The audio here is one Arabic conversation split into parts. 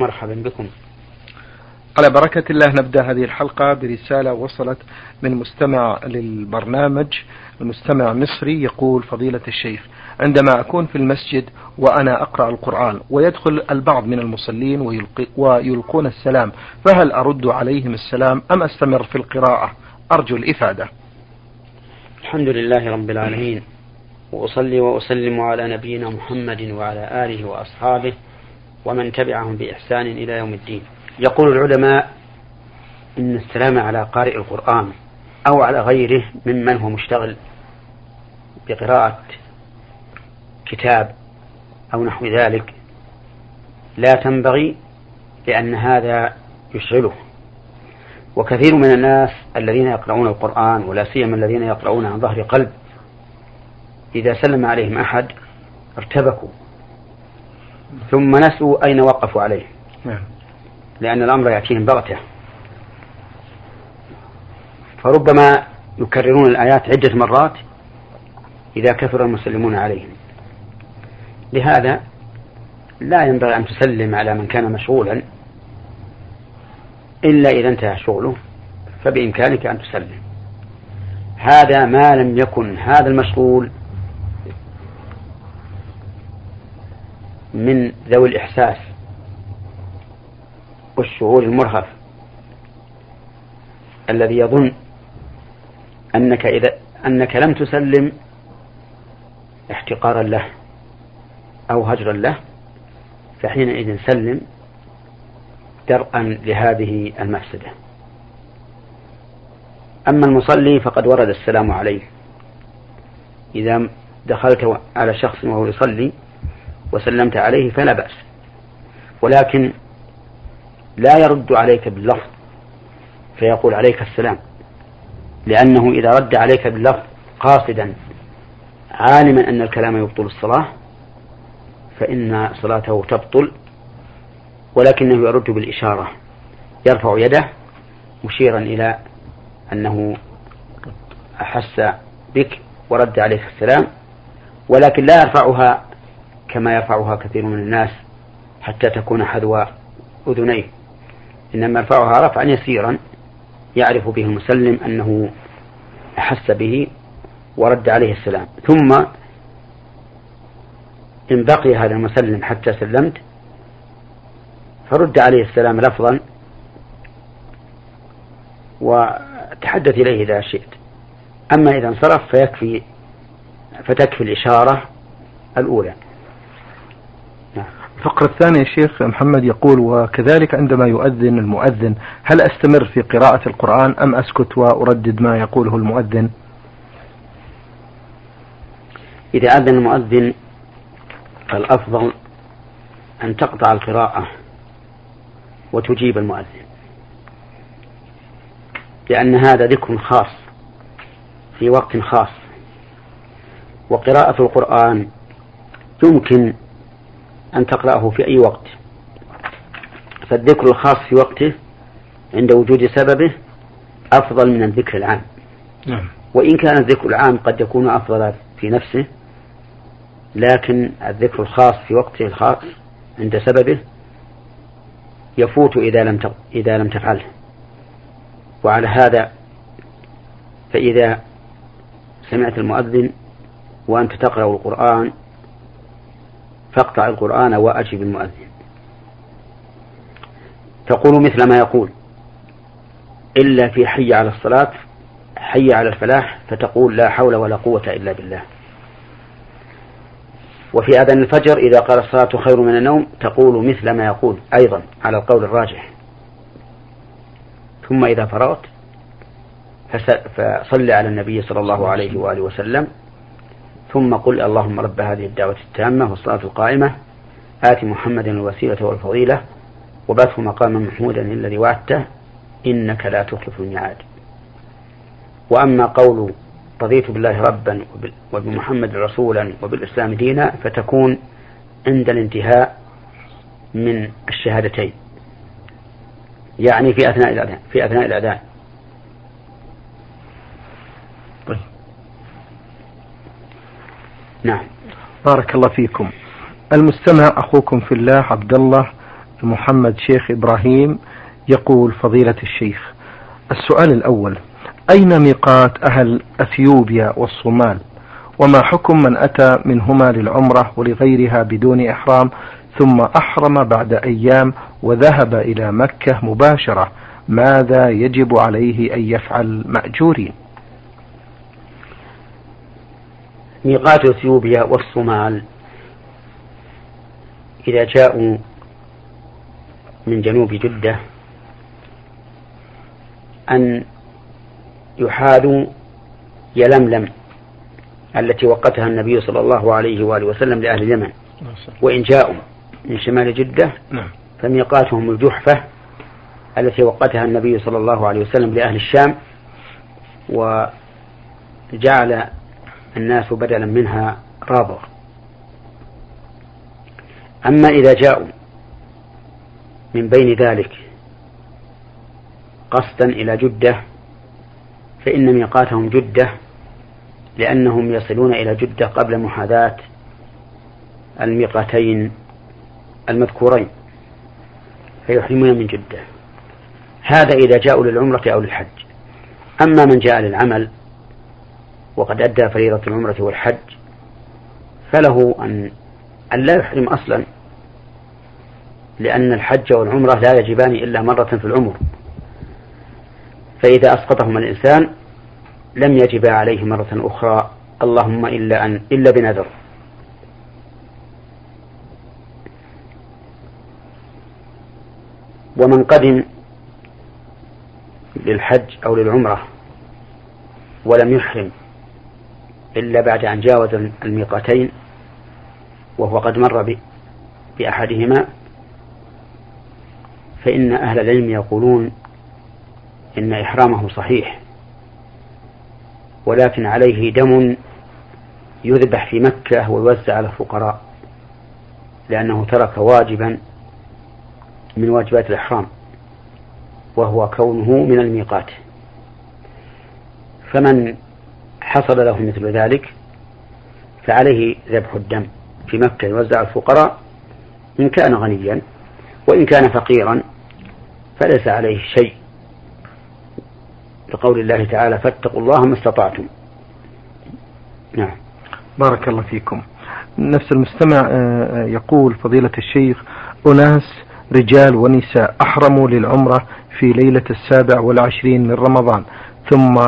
مرحبا بكم. على بركة الله نبدأ هذه الحلقة برسالة وصلت من مستمع للبرنامج المستمع مصري يقول فضيلة الشيخ عندما أكون في المسجد وأنا أقرأ القرآن ويدخل البعض من المصلين ويلقي ويلقون السلام فهل أرد عليهم السلام أم أستمر في القراءة؟ أرجو الإفادة. الحمد لله رب العالمين وأصلي وأسلم على نبينا محمد وعلى آله وأصحابه ومن تبعهم بإحسان إلى يوم الدين. يقول العلماء إن السلام على قارئ القرآن أو على غيره ممن هو مشتغل بقراءة كتاب أو نحو ذلك لا تنبغي لأن هذا يشغله. وكثير من الناس الذين يقرؤون القرآن ولا سيما الذين يقرؤون عن ظهر قلب إذا سلم عليهم أحد ارتبكوا. ثم نسوا أين وقفوا عليه. نعم. لأن الأمر يأتيهم بغتة. فربما يكررون الآيات عدة مرات إذا كثر المسلمون عليهم. لهذا لا ينبغي أن تسلم على من كان مشغولا. إلا إذا انتهى شغله فبإمكانك أن تسلم. هذا ما لم يكن هذا المشغول من ذوي الإحساس والشعور المرهف الذي يظن أنك إذا أنك لم تسلم احتقارا له أو هجرا له فحينئذ سلم درءا لهذه المفسدة. أما المصلي فقد ورد السلام عليه. إذا دخلت على شخص وهو يصلي وسلمت عليه فلا بأس. ولكن لا يرد عليك باللفظ فيقول عليك السلام. لأنه إذا رد عليك باللفظ قاصدا عالما أن الكلام يبطل الصلاة فإن صلاته تبطل ولكنه يرد بالإشارة. يرفع يده مشيرا إلى أنه أحس بك ورد عليك السلام ولكن لا يرفعها كما يرفعها كثير من الناس حتى تكون حذو أذنيه. إنما يرفعها رفعا يسيرا يعرف به المسلم أنه أحس به ورد عليه السلام. ثم إن بقي هذا المسلم حتى سلمت فرد عليه السلام لفظا وتحدث إليه إذا شئت. أما إذا انصرف فيكفي فتكفي الإشارة الأولى. الفقرة الثانية الشيخ محمد يقول وكذلك عندما يؤذن المؤذن هل أستمر في قراءة القرآن أم أسكت وأردد ما يقوله المؤذن؟ إذا أذن المؤذن فالأفضل أن تقطع القراءة وتجيب المؤذن لأن هذا ذكر خاص في وقت خاص. وقراءة القرآن يمكن أن تقرأه في أي وقت. فالذكر الخاص في وقته عند وجود سببه أفضل من الذكر العام. نعم. وإن كان الذكر العام قد يكون أفضل في نفسه لكن الذكر الخاص في وقته الخاص عند سببه يفوت إذا لم إذا لم تفعله. وعلى هذا فإذا سمعت المؤذن وأنت تقرأ القرآن فاقطع القرآن وأجب المؤذن تقول مثل ما يقول إلا في حي على الصلاة حي على الفلاح فتقول لا حول ولا قوة إلا بالله. وفي أذان الفجر إذا قال الصلاة خير من النوم تقول مثل ما يقول أيضا على القول الراجح. ثم إذا فرغت فصل على النبي صلى الله عليه وآله وسلم ثم قل اللهم رب هذه الدعوة التامة والصلاة القائمة آت محمدا الوسيلة والفضيلة وبثه مقاما محمودا الذي وعدته إنك لا تخلف الميعاد. وأما قول رضيت بالله ربا وبمحمد رسولا وبالإسلام دينا فتكون عند الانتهاء من الشهادتين يعني في أثناء الأذان في أثناء الأذان. نعم. بارك الله فيكم. المستمع أخوكم في الله عبد الله محمد شيخ إبراهيم يقول فضيلة الشيخ السؤال الأول أين ميقات أهل أثيوبيا والصومال؟ وما حكم من أتى منهما للعمرة ولغيرها بدون إحرام ثم أحرم بعد أيام وذهب إلى مكة مباشرة؟ ماذا يجب عليه أن يفعل مأجورين؟ ميقات اثيوبيا والصومال. إذا جاءوا من جنوب جدة أن يحاذوا يلملم التي وقتها النبي صلى الله عليه وآله وسلم لأهل اليمن. وإن جاءوا من شمال جدة نعم. فميقاتهم الجحفة التي وقتها النبي صلى الله عليه وسلم لأهل الشام وجعل الناس بدلا منها رابغ. أما إذا جاءوا من بين ذلك قصدا إلى جدة فإن ميقاتهم جدة لأنهم يصلون إلى جدة قبل محاذاة الميقاتين المذكورين فيحرمون من جدة. هذا إذا جاءوا للعمرة أو للحج. أما من جاء للعمل وقد أدى فريضة العمرة والحج فله أن أن لا يحرم أصلا لأن الحج والعمرة لا يجبان إلا مرة في العمر. فإذا أسقطهما الإنسان لم يجب عليه مرة أخرى اللهم إلا أن إلا بنذر. ومن قدم للحج أو للعمرة ولم يحرم إلا بعد أن جاوز الميقاتين وهو قد مر بأحدهما. فإن أهل العلم يقولون إن إحرامه صحيح ولكن عليه دم يذبح في مكة ويوزع على الفقراء لأنه ترك واجبا من واجبات الإحرام وهو كونه من الميقات. فمن حصل له مثل ذلك فعليه ذبح الدم في مكة يوزع الفقراء إن كان غنيا وإن كان فقيرا فليس عليه شيء. لقول الله تعالى فاتقوا الله ما استطعتم. نعم. بارك الله فيكم. نفس المستمع آه، آه، يقول فضيلة الشيخ أناس رجال ونساء أحرموا للعمرة في ليلة السابع والعشرين من رمضان. ثم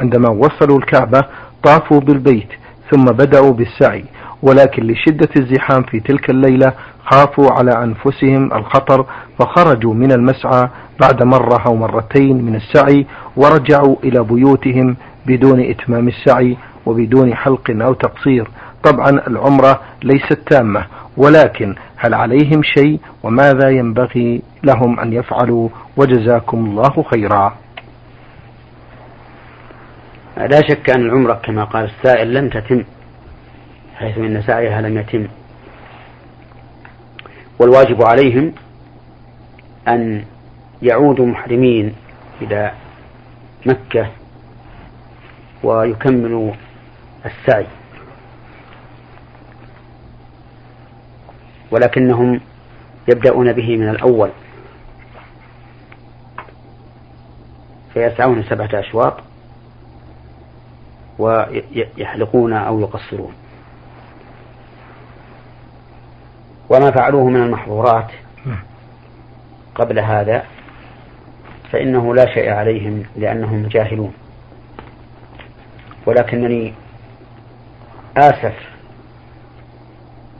عندما وصلوا الكعبة طافوا بالبيت ثم بدأوا بالسعي ولكن لشدة الزحام في تلك الليلة خافوا على أنفسهم الخطر فخرجوا من المسعى بعد مرة أو مرتين من السعي ورجعوا إلى بيوتهم بدون إتمام السعي وبدون حلق أو تقصير. طبعا العمرة ليست تامة ولكن هل عليهم شيء؟ وماذا ينبغي لهم أن يفعلوا؟ وجزاكم الله خيرا. لا شك أن العمرة كما قال السائل لم تتم حيث أن سعيها لم يتم. والواجب عليهم أن يعودوا محرمين إلى مكة ويكملوا السعي. ولكنهم يبدأون به من الأول. فيسعون سبعة أشواط. ويحلقون أو يقصرون. وما فعلوه من المحظورات قبل هذا فإنه لا شيء عليهم لأنهم جاهلون. ولكنني آسف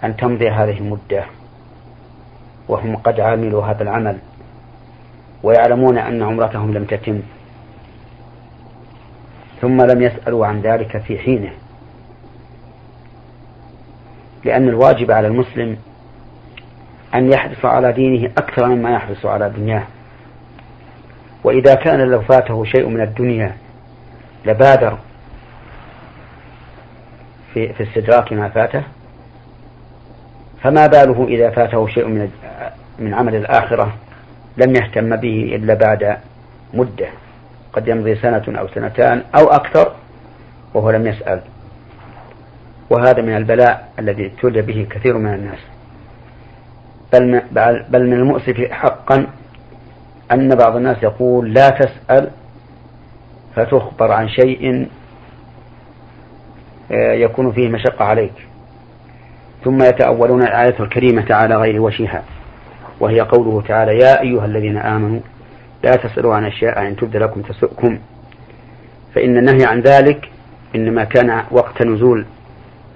أن تمضي هذه المدة وهم قد عملوا هذا العمل ويعلمون أن عمرتهم لم تتم. ثم لم يسألوا عن ذلك في حينه. لأن الواجب على المسلم أن يحرص على دينه أكثر مما يحرص على دنياه. وإذا كان لو فاته شيء من الدنيا لبادر في, في استدراك ما فاته فما باله إذا فاته شيء من من عمل الآخرة لم يهتم به إلا بعد مدة. قد يمضي سنة أو سنتان أو أكثر وهو لم يسأل. وهذا من البلاء الذي ابتلي به كثير من الناس. بل بل من المؤسف حقا أن بعض الناس يقول لا تسأل فتخبر عن شيء آه، يكون فيه مشقة عليك. ثم يتأولون الآية الكريمة على غير وجهها وهي قوله تعالى يا أيها الذين آمنوا لا تسألوا عن أشياء إن تبد لكم تسؤكم. فإن النهي عن ذلك إنما كان وقت نزول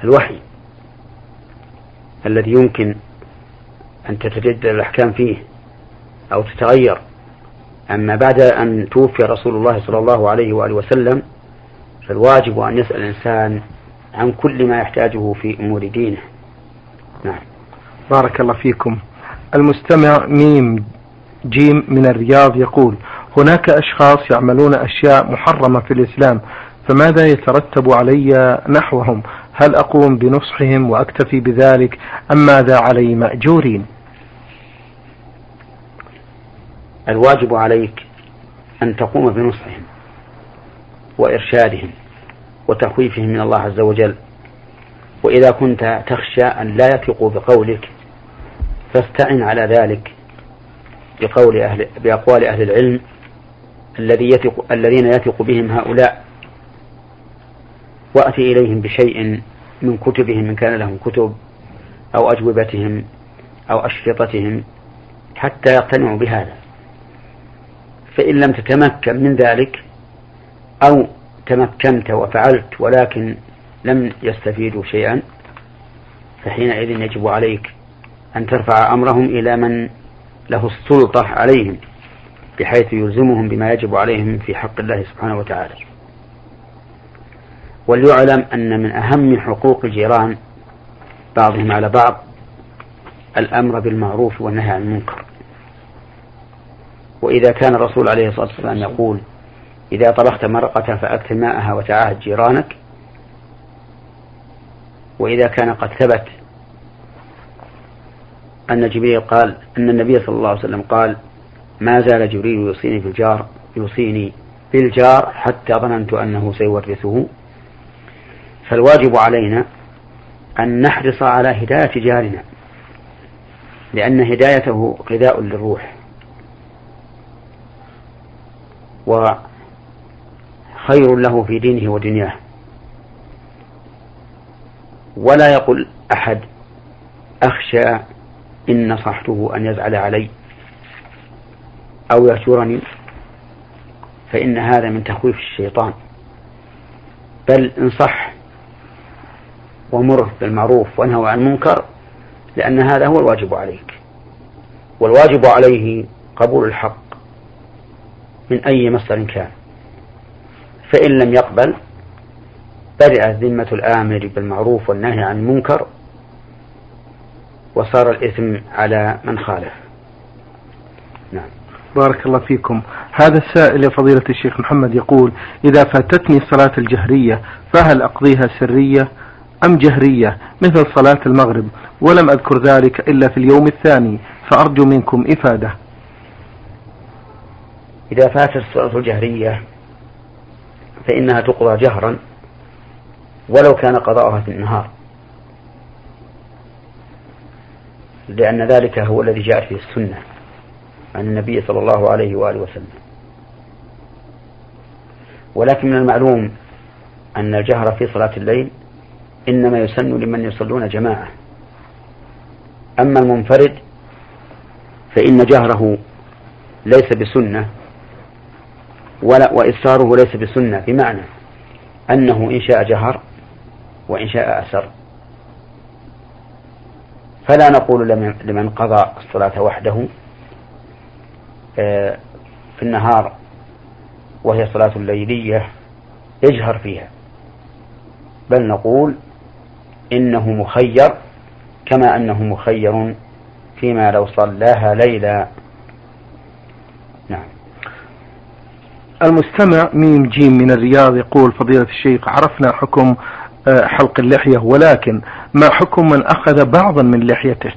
الوحي الذي يمكن أن تتجدد الأحكام فيه أو تتغير. أما بعد أن توفي رسول الله صلى الله عليه وآله وسلم فالواجب أن يسأل الإنسان عن كل ما يحتاجه في أمور دينه. نعم. بارك الله فيكم. المستمع ميم جيم من الرياض يقول هناك أشخاص يعملون أشياء محرمة في الإسلام فماذا يترتب علي نحوهم؟ هل أقوم بنصحهم وأكتفي بذلك أم ماذا علي مأجورين؟ الواجب عليك أن تقوم بنصحهم وإرشادهم وتخويفهم من الله عز وجل. وإذا كنت تخشى أن لا يثقوا بقولك فاستعن على ذلك. بقول أهل بأقوال أهل العلم الذي يثق الذين يثق بهم هؤلاء وأتي إليهم بشيء من كتبهم إن كان لهم كتب أو أجوبتهم أو أشرطتهم حتى يقتنعوا بهذا. فإن لم تتمكن من ذلك أو تمكنت وفعلت ولكن لم يستفيدوا شيئا فحينئذ يجب عليك أن ترفع أمرهم إلى من له السلطة عليهم بحيث يلزمهم بما يجب عليهم في حق الله سبحانه وتعالى. وليعلم أن من أهم حقوق الجيران بعضهم على بعض الأمر بالمعروف والنهي عن المنكر. وإذا كان الرسول عليه الصلاة والسلام يقول إذا طبخت مرقة فأكثر ماءها وتعاهد جيرانك. وإذا كان قد ثبت أن جبريل قال أن النبي صلى الله عليه وسلم قال ما زال جبريل يوصيني في الجار يوصيني بالجار حتى ظننت أنه سيورثه. فالواجب علينا أن نحرص على هداية جارنا لأن هدايته غذاء للروح. وخير له في دينه ودنياه. ولا يقول أحد أخشى إن نصحته أن يزعل علي أو يهجرني فإن هذا من تخويف الشيطان. بل انصح ومره بالمعروف وانهوا عن المنكر لأن هذا هو الواجب عليك. والواجب عليه قبول الحق من أي مصدر كان. فإن لم يقبل برئت ذمة الآمر بالمعروف والنهي عن المنكر وصار الإثم على من خالف. نعم. بارك الله فيكم. هذا السائل يا فضيلة الشيخ محمد يقول إذا فاتتني الصلاة الجهرية فهل أقضيها سرية أم جهرية؟ مثل صلاة المغرب ولم أذكر ذلك إلا في اليوم الثاني فأرجو منكم إفادة. إذا فاتت الصلاة الجهرية فإنها تقضى جهرا ولو كان قضاؤها في النهار. لأن ذلك هو الذي جاءت فيه السنة عن النبي صلى الله عليه وآله وسلم. ولكن من المعلوم أن الجهر في صلاة الليل إنما يسن لمن يصلون جماعة. أما المنفرد فإن جهره ليس بسنة ولا وإسراره ليس بسنة بمعنى أنه إن شاء جهر وإن شاء أسر. فلا نقول لمن قضى الصلاة وحده آه، في النهار وهي صلاة الليلية اجهر فيها. بل نقول إنه مخير كما أنه مخير فيما لو صلاها ليلا. نعم. المستمع ميم جيم من الرياض يقول فضيلة الشيخ عرفنا حكم آه، حلق اللحية ولكن ما حكم من أخذ بعضا من لحيته؟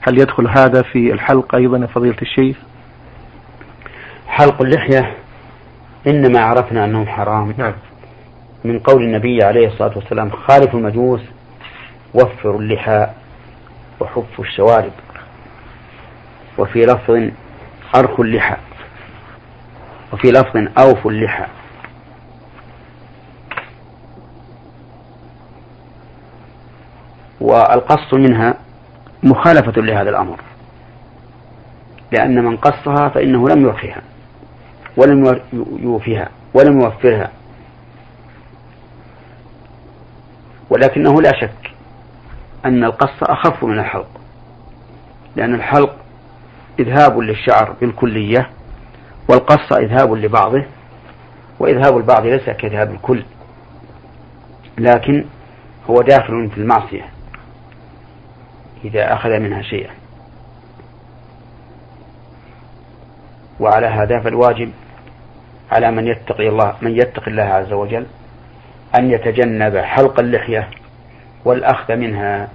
هل يدخل هذا في الحلق أيضا يا فضيلة الشيخ؟ حلق اللحية إنما عرفنا أنه حرام. نعم. من قول النبي عليه الصلاة والسلام خالف المجوس وفروا اللحى وحفوا الشوارب وفي لفظ أرخ اللحى وفي لفظ أوف اللحى والقص منها مخالفة لهذا الأمر. لأن من قصها فإنه لم يرخها ولم يوفها ولم يوفرها. ولكنه لا شك أن القص أخف من الحلق. لأن الحلق إذهاب للشعر بالكلية والقص إذهاب لبعضه وإذهاب البعض ليس كذهاب الكل لكن هو داخل في المعصية. إذا أخذ منها شيئا. وعلى هذا فالواجب على من يتقي الله من يتقي الله عز وجل أن يتجنب حلق اللحية والأخذ منها.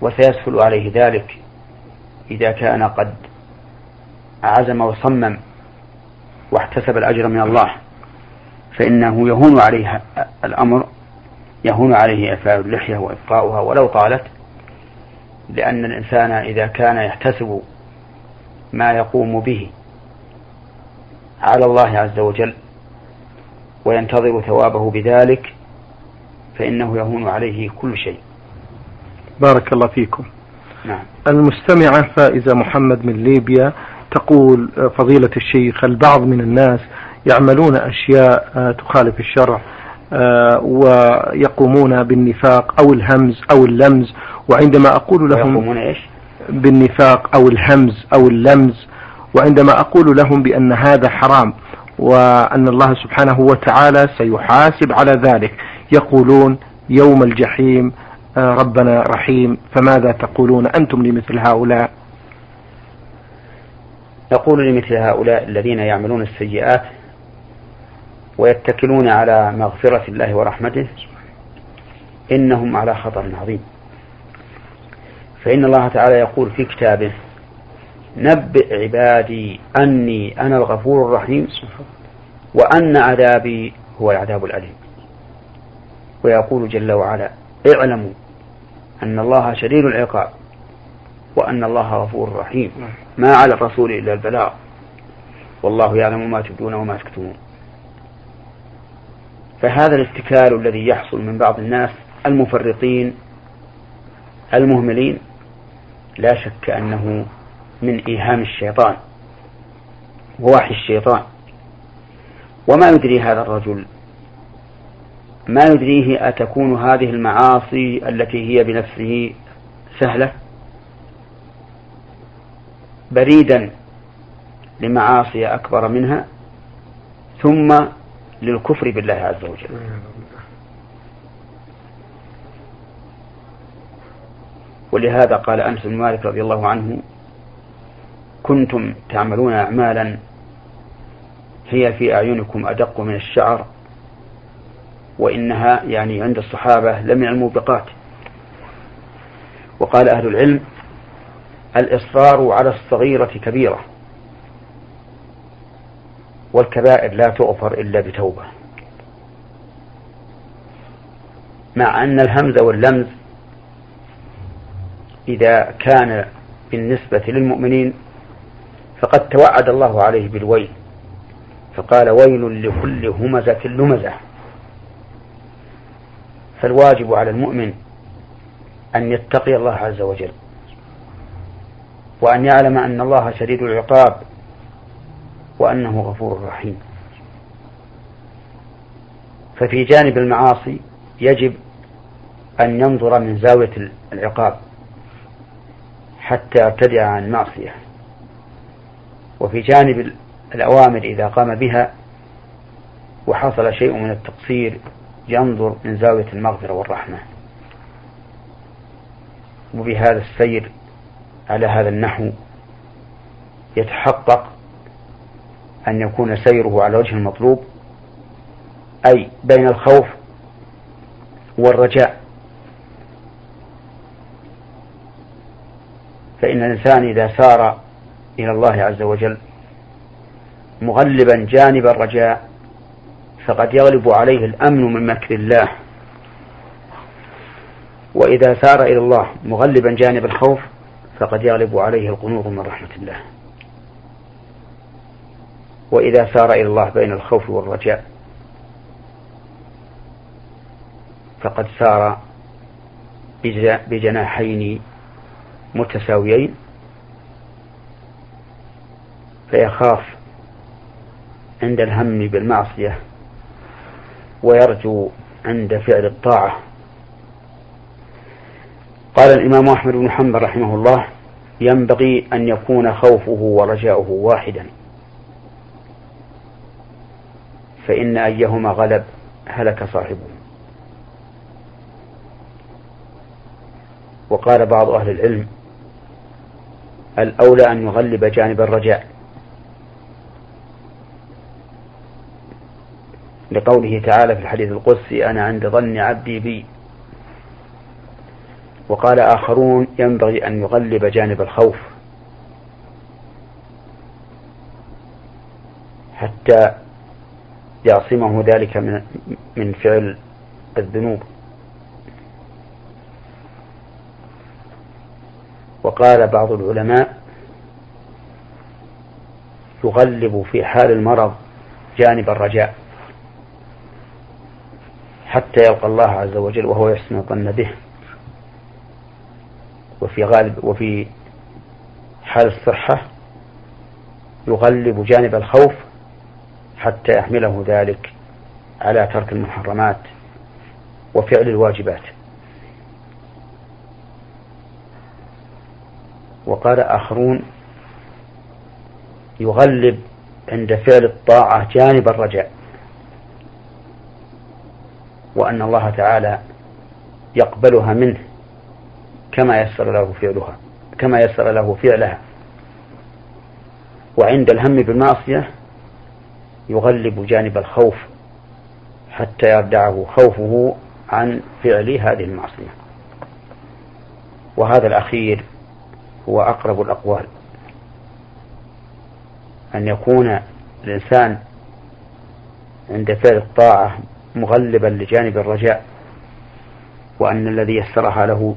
وسيسهل عليه ذلك إذا كان قد عزم وصمم واحتسب الأجر من الله فإنه يهون عليه الأمر يهون عليه إعفاء اللحية وإبقاؤها ولو طالت لأن الإنسان إذا كان يحتسب ما يقوم به على الله عز وجل وينتظر ثوابه بذلك فإنه يهون عليه كل شيء. بارك الله فيكم. نعم. المستمعة فائزة محمد من ليبيا تقول فضيلة الشيخ البعض من الناس يعملون أشياء تخالف الشرع. ويقومون بالنفاق أو الهمز أو اللمز وعندما أقول لهم يقومون إيش؟ بالنفاق أو الهمز أو اللمز وعندما أقول لهم بأن هذا حرام وأن الله سبحانه وتعالى سيحاسب على ذلك يقولون يوم الجحيم آه، ربنا رحيم فماذا تقولون أنتم لمثل هؤلاء نقول لمثل هؤلاء الذين يعملون السيئات ويتكلون على مغفرة الله ورحمته إنهم على خطر عظيم. فإن الله تعالى يقول في كتابه نبئ عبادي أني أنا الغفور الرحيم وأن عذابي هو العذاب الأليم. ويقول جل وعلا اعلموا أن الله شديد العقاب وأن الله غفور رحيم. ما على الرسول إلا البلاغ. والله يعلم ما تبدون وما تكتمون. فهذا الاتكال الذي يحصل من بعض الناس المفرطين المهملين لا شك أنه من إيهام الشيطان ووحي الشيطان. وما يدري هذا الرجل ما يدريه أتكون هذه المعاصي التي هي بنفسه سهلة؟ بريدا لمعاصي أكبر منها ثم للكفر بالله عز وجل. ولهذا قال أنس بن مالك رضي الله عنه كنتم تعملون أعمالا هي في أعينكم أدق من الشعر وإنها يعني عند الصحابة لمن الموبقات وقال أهل العلم الإصرار على الصغيرة كبيرة. والكبائر لا تغفر إلا بتوبة. مع أن الهمز واللمز إذا كان بالنسبة للمؤمنين فقد توعد الله عليه بالويل فقال ويل لكل همزة لمزة. فالواجب على المؤمن أن يتقي الله عز وجل وأن يعلم أن الله شديد العقاب وأنه غفور رحيم. ففي جانب المعاصي يجب أن ينظر من زاوية العقاب حتى يبتدع عن المعصية وفي جانب الأوامر إذا قام بها وحصل شيء من التقصير ينظر من زاوية المغفرة والرحمة. وبهذا السير على هذا النحو يتحقق أن يكون سيره على وجه المطلوب أي بين الخوف والرجاء. فإن الإنسان إذا سار إلى الله عز وجل مغلبا جانب الرجاء فقد يغلب عليه الأمن من مكر الله. وإذا سار إلى الله مغلبا جانب الخوف فقد يغلب عليه القنوط من رحمة الله. وإذا سار إلى الله بين الخوف والرجاء. فقد سار بجناحين متساويين. فيخاف عند الهم بالمعصية ويرجو عند فعل الطاعة. قال الإمام أحمد بن حنبل رحمه الله ينبغي أن يكون خوفه ورجاؤه واحدا. فإن أيهما غلب هلك صاحبه. وقال بعض أهل العلم الأولى أن يغلب جانب الرجاء. لقوله تعالى في الحديث القدسي أنا عند ظن عبدي بي. وقال آخرون ينبغي أن يغلب جانب الخوف. حتى يعصمه ذلك من من فعل الذنوب. وقال بعض العلماء يغلب في حال المرض جانب الرجاء حتى يلقى الله عز وجل وهو يحسن الظن به. وفي غالب وفي حال الصحة يغلب جانب الخوف حتى يحمله ذلك على ترك المحرمات وفعل الواجبات. وقال آخرون يغلب عند فعل الطاعة جانب الرجاء وأن الله تعالى يقبلها منه كما يسر له فعلها كما يسر له فعلها. وعند الهم بالمعصية يغلب جانب الخوف حتى يردعه خوفه عن فعل هذه المعصية. وهذا الأخير هو أقرب الأقوال. أن يكون الإنسان عند فعل الطاعة مغلبا لجانب الرجاء وأن الذي يسرها له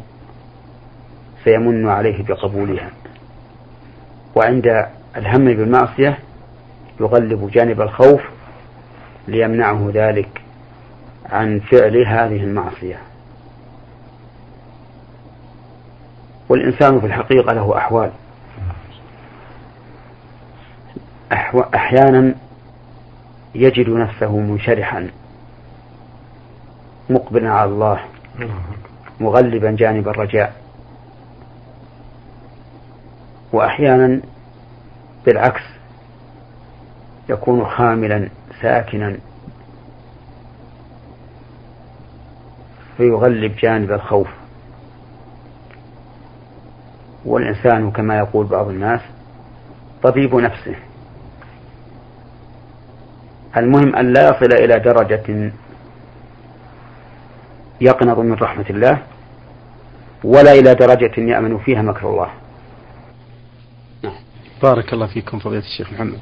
سيمن عليه بقبولها. وعند الهم بالمعصية يغلب جانب الخوف ليمنعه ذلك عن فعل هذه المعصية. والإنسان في الحقيقة له أحوال. أحيانا يجد نفسه منشرحا مقبلا على الله مغلبا جانب الرجاء. وأحيانا بالعكس يكون خاملا ساكنا. فيغلب جانب الخوف. والإنسان كما يقول بعض الناس طبيب نفسه. المهم أن لا يصل إلى درجة يقنط من رحمة الله ولا إلى درجة يأمن فيها مكر الله. بارك الله فيكم فضيلة الشيخ محمد.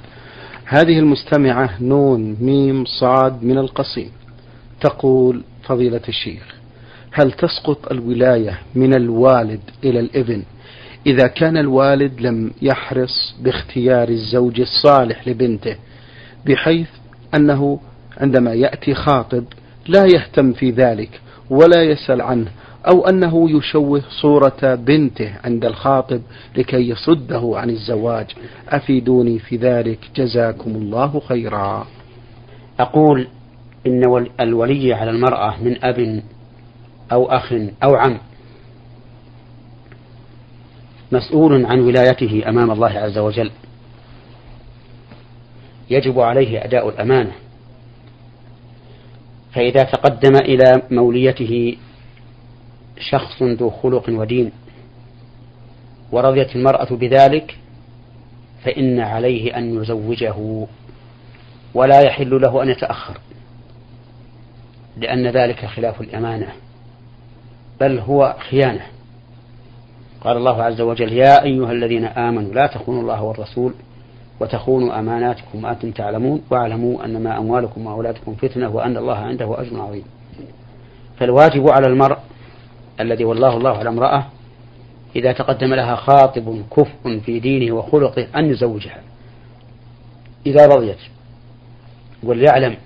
هذه المستمعة نون ميم صاد من القصيم. تقول فضيلة الشيخ هل تسقط الولاية من الوالد إلى الإبن؟ إذا كان الوالد لم يحرص باختيار الزوج الصالح لبنته بحيث أنه عندما يأتي خاطب لا يهتم في ذلك ولا يسأل عنه أو أنه يشوه صورة بنته عند الخاطب لكي يصده عن الزواج. أفيدوني في ذلك. جزاكم الله خيرا. أقول إن الولي على المرأة من أب أو أخ أو عم مسؤول عن ولايته أمام الله عز وجل. يجب عليه أداء الأمانة. فإذا تقدم إلى موليته شخص ذو خلق ودين ورضيت المرأة بذلك فإن عليه أن يزوجه ولا يحل له أن يتأخر لأن ذلك خلاف الأمانة بل هو خيانة. قال الله عز وجل يا أيها الذين آمنوا لا تخونوا الله والرسول وتخونوا أماناتكم وأنتم تعلمون واعلموا أنما أموالكم وأولادكم فتنة وأن الله عنده أجر عظيم. فالواجب على المرء الذي والله الله على امرأة إذا تقدم لها خاطب كفء في دينه وخلقه أن يزوجها. إذا رضيت وليعلم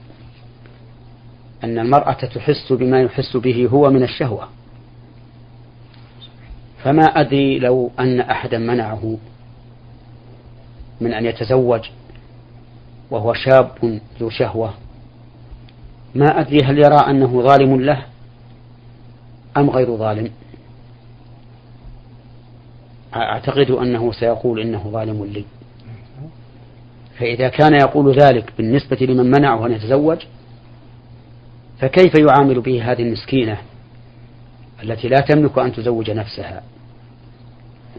أن المرأة تحس بما يحس به هو من الشهوة. فما أدري لو أن أحدا منعه من أن يتزوج وهو شاب ذو شهوة. ما أدري هل يرى أنه ظالم له؟ أم غير ظالم؟ أعتقد أنه سيقول إنه ظالم لي. فإذا كان يقول ذلك بالنسبة لمن منعه أن يتزوج فكيف يعامل به هذه المسكينة التي لا تملك أن تزوج نفسها؟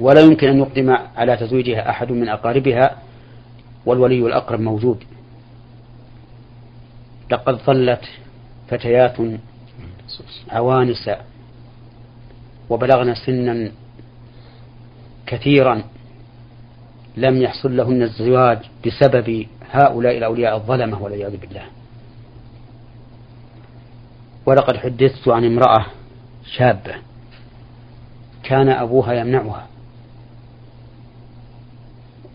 ولا يمكن أن يقدم على تزويجها أحد من أقاربها والولي الأقرب موجود. لقد ظلت فتيات عوانس وبلغن سنا كثيرا لم يحصل لهن الزواج بسبب هؤلاء الأولياء الظلمة والعياذ بالله. ولقد حدثت عن امرأة شابة كان أبوها يمنعها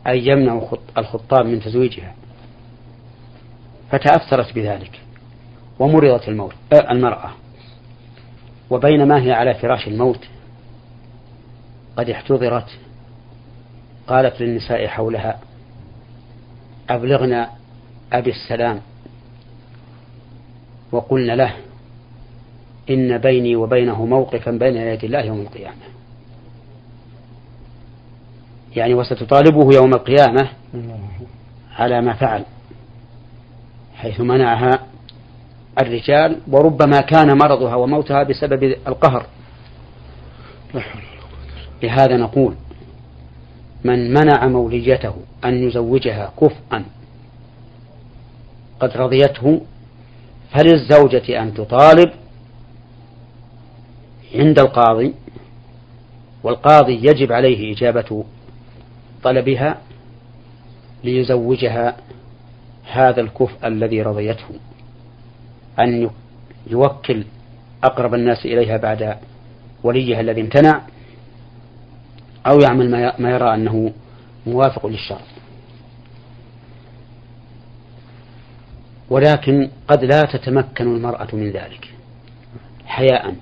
أي يمنع الخطاب من تزويجها فتأثرت بذلك ومرضت آه، المرأة. وبينما هي على فراش الموت قد احتضرت. قالت للنساء حولها أبلغنا أبي السلام. وقلنا له إن بيني وبينه موقفا بين يدي الله يوم القيامة. يعني وستطالبه يوم القيامة على ما فعل حيث منعها الرجال وربما كان مرضها وموتها بسبب القهر. لهذا نقول من منع موليته أن يزوجها كفءا قد رضيته فللزوجة أن تطالب عند القاضي والقاضي يجب عليه إجابة طلبها ليزوجها هذا الكفء الذي رضيته. أن يوكل أقرب الناس إليها بعد وليها الذي امتنع أو يعمل ما يرى أنه موافق للشرع. ولكن قد لا تتمكن المرأة من ذلك حياء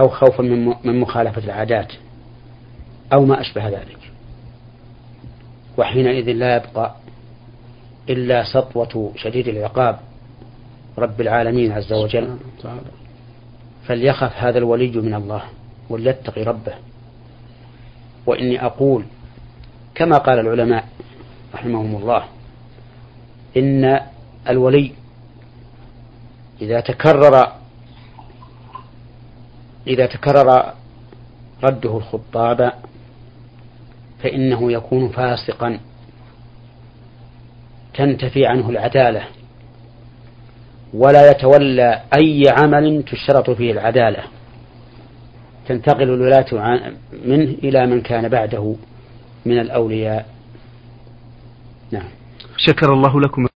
أو خوفا من مخالفة العادات أو ما أشبه ذلك. وحينئذ لا يبقى إلا سطوة شديد العقاب رب العالمين عز وجل. فليخف هذا الولي من الله وليتقي ربه. وإني أقول كما قال العلماء رحمهم الله إن الولي إذا تكرر إذا تكرر رده الخطاب فإنه يكون فاسقا تنتفي عنه العدالة. ولا يتولى أي عمل تشترط فيه العدالة. تنتقل الولاة منه إلى من كان بعده من الأولياء. نعم. شكر الله لكم.